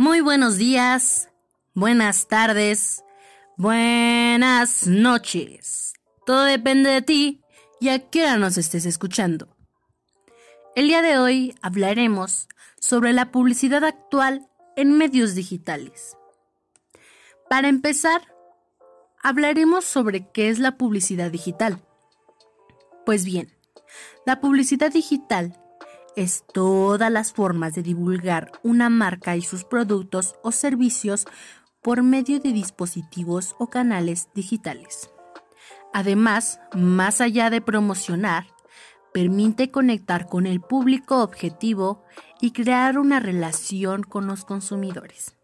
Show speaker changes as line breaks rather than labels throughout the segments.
Muy buenos días, buenas tardes, buenas noches. Todo depende de ti y a qué hora nos estés escuchando. El día de hoy hablaremos sobre la publicidad actual en medios digitales. Para empezar, hablaremos sobre qué es la publicidad digital. Pues bien, la publicidad digital es todas las formas de divulgar una marca y sus productos o servicios por medio de dispositivos o canales digitales. Además, más allá de promocionar, permite conectar con el público objetivo y crear una relación con los consumidores.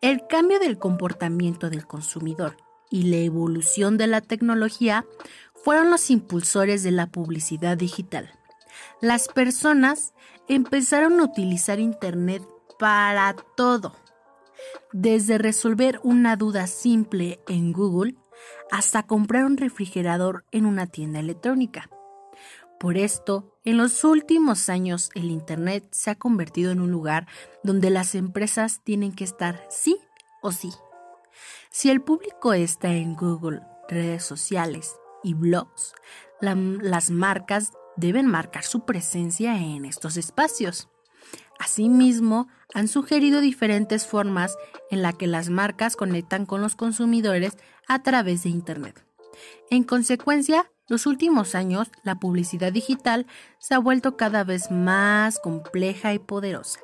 El cambio del comportamiento del consumidor y la evolución de la tecnología fueron los impulsores de la publicidad digital las personas empezaron a utilizar Internet para todo, desde resolver una duda simple en Google hasta comprar un refrigerador en una tienda electrónica. Por esto, en los últimos años el Internet se ha convertido en un lugar donde las empresas tienen que estar sí o sí. Si el público está en Google, redes sociales y blogs, las marcas deben marcar su presencia en estos espacios. Asimismo, han sugerido diferentes formas en las que las marcas conectan con los consumidores a través de Internet. En consecuencia, los últimos años, la publicidad digital se ha vuelto cada vez más compleja y poderosa.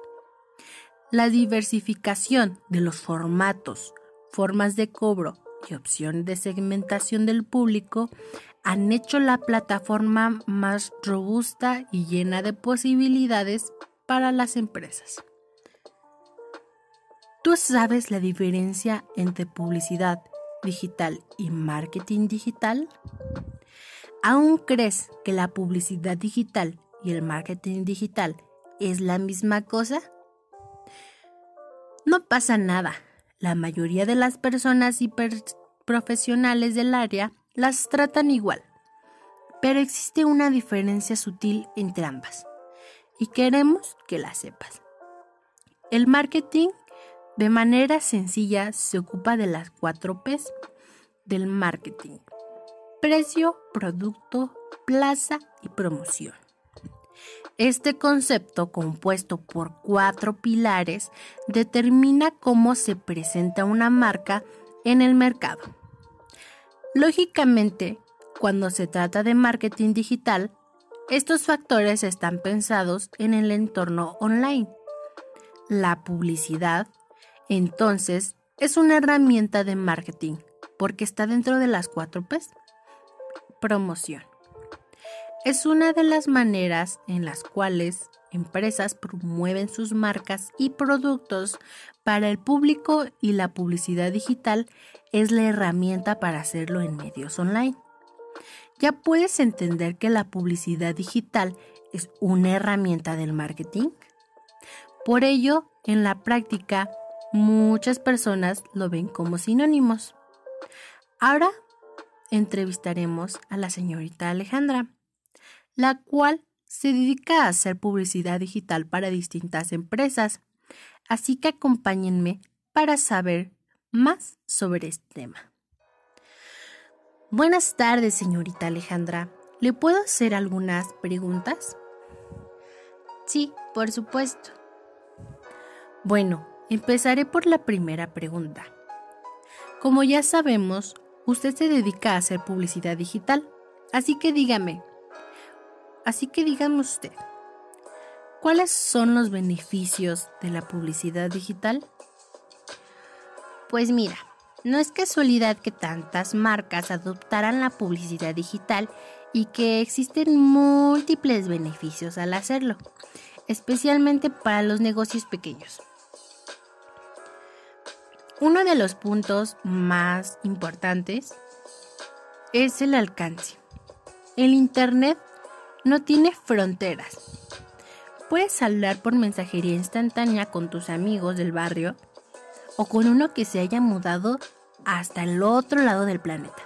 La diversificación de los formatos, formas de cobro y opciones de segmentación del público han hecho la plataforma más robusta y llena de posibilidades para las empresas. ¿Tú sabes la diferencia entre publicidad digital y marketing digital? ¿Aún crees que la publicidad digital y el marketing digital es la misma cosa? No pasa nada. La mayoría de las personas y profesionales del área las tratan igual, pero existe una diferencia sutil entre ambas y queremos que la sepas. El marketing de manera sencilla se ocupa de las cuatro P's del marketing. Precio, producto, plaza y promoción. Este concepto, compuesto por cuatro pilares, determina cómo se presenta una marca en el mercado. Lógicamente, cuando se trata de marketing digital, estos factores están pensados en el entorno online. La publicidad, entonces, es una herramienta de marketing porque está dentro de las cuatro P's. Promoción. Es una de las maneras en las cuales empresas promueven sus marcas y productos para el público y la publicidad digital es la herramienta para hacerlo en medios online. Ya puedes entender que la publicidad digital es una herramienta del marketing. Por ello, en la práctica, muchas personas lo ven como sinónimos. Ahora entrevistaremos a la señorita Alejandra, la cual se dedica a hacer publicidad digital para distintas empresas. Así que acompáñenme para saber más sobre este tema. Buenas tardes, señorita Alejandra. ¿Le puedo hacer algunas preguntas?
Sí, por supuesto.
Bueno, empezaré por la primera pregunta. Como ya sabemos, usted se dedica a hacer publicidad digital, así que dígame, así que dígame usted, ¿cuáles son los beneficios de la publicidad digital?
Pues mira, no es casualidad que tantas marcas adoptaran la publicidad digital y que existen múltiples beneficios al hacerlo, especialmente para los negocios pequeños. Uno de los puntos más importantes es el alcance. El Internet no tiene fronteras. Puedes hablar por mensajería instantánea con tus amigos del barrio o con uno que se haya mudado hasta el otro lado del planeta.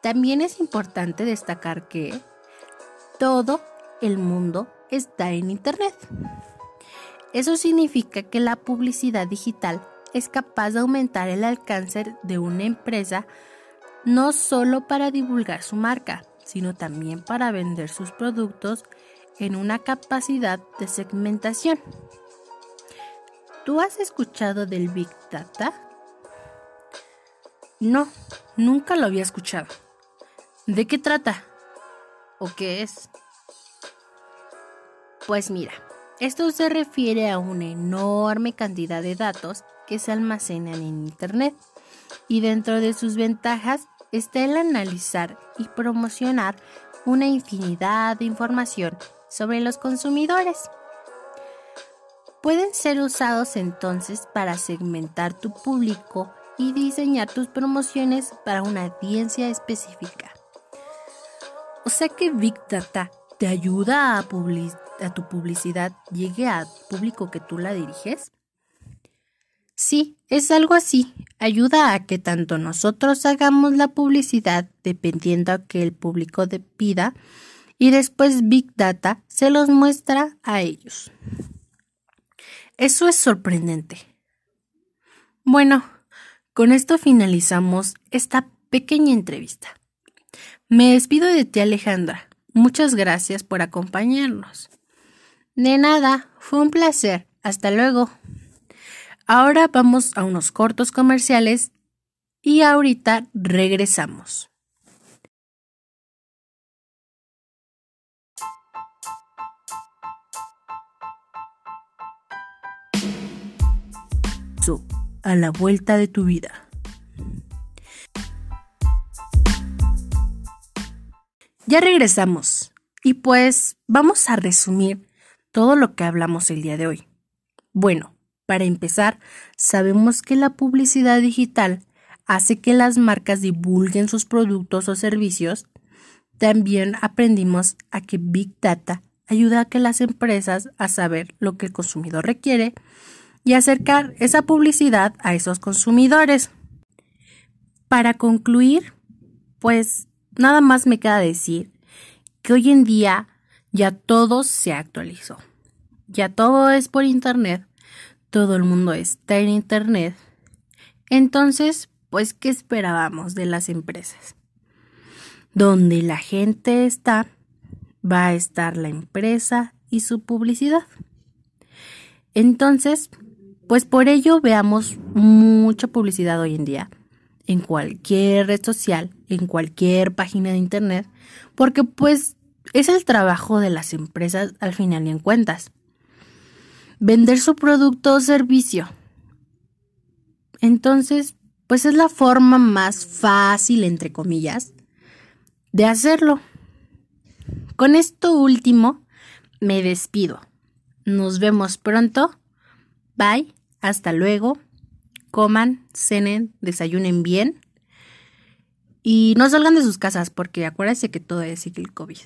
También es importante destacar que todo el mundo está en Internet. Eso significa que la publicidad digital es capaz de aumentar el alcance de una empresa no solo para divulgar su marca, sino también para vender sus productos en una capacidad de segmentación. ¿Tú has escuchado del Big Data?
No, nunca lo había escuchado. ¿De qué trata? ¿O qué es?
Pues mira, esto se refiere a una enorme cantidad de datos que se almacenan en Internet y dentro de sus ventajas está el analizar y promocionar una infinidad de información sobre los consumidores. Pueden ser usados entonces para segmentar tu público y diseñar tus promociones para una audiencia específica.
O sea que Big Data te ayuda a, tu publicidad llegue al público que tú la diriges.
Sí, es algo así. Ayuda a que tanto nosotros hagamos la publicidad dependiendo a que el público pida y después Big Data se los muestra a ellos.
Eso es sorprendente. Bueno, con esto finalizamos esta pequeña entrevista. Me despido de ti Alejandra. Muchas gracias por acompañarnos.
De nada, fue un placer. Hasta luego.
Ahora vamos a unos cortos comerciales y ahorita regresamos. A la vuelta de tu vida. Ya regresamos y pues vamos a resumir todo lo que hablamos el día de hoy. Bueno, para empezar, sabemos que la publicidad digital hace que las marcas divulguen sus productos o servicios. También aprendimos a que Big Data ayuda a que las empresas a saber lo que el consumidor requiere y acercar esa publicidad a esos consumidores. Para concluir, pues nada más me queda decir que hoy en día ya todo se actualizó. Ya todo es por Internet todo el mundo está en Internet. Entonces, pues, ¿qué esperábamos de las empresas? Donde la gente está, va a estar la empresa y su publicidad. Entonces, pues por ello veamos mucha publicidad hoy en día en cualquier red social, en cualquier página de internet, porque pues es el trabajo de las empresas al final y en cuentas vender su producto o servicio. Entonces, pues es la forma más fácil, entre comillas, de hacerlo. Con esto último, me despido. Nos vemos pronto. Bye. Hasta luego. Coman, cenen, desayunen bien. Y no salgan de sus casas porque acuérdense que todo es el COVID.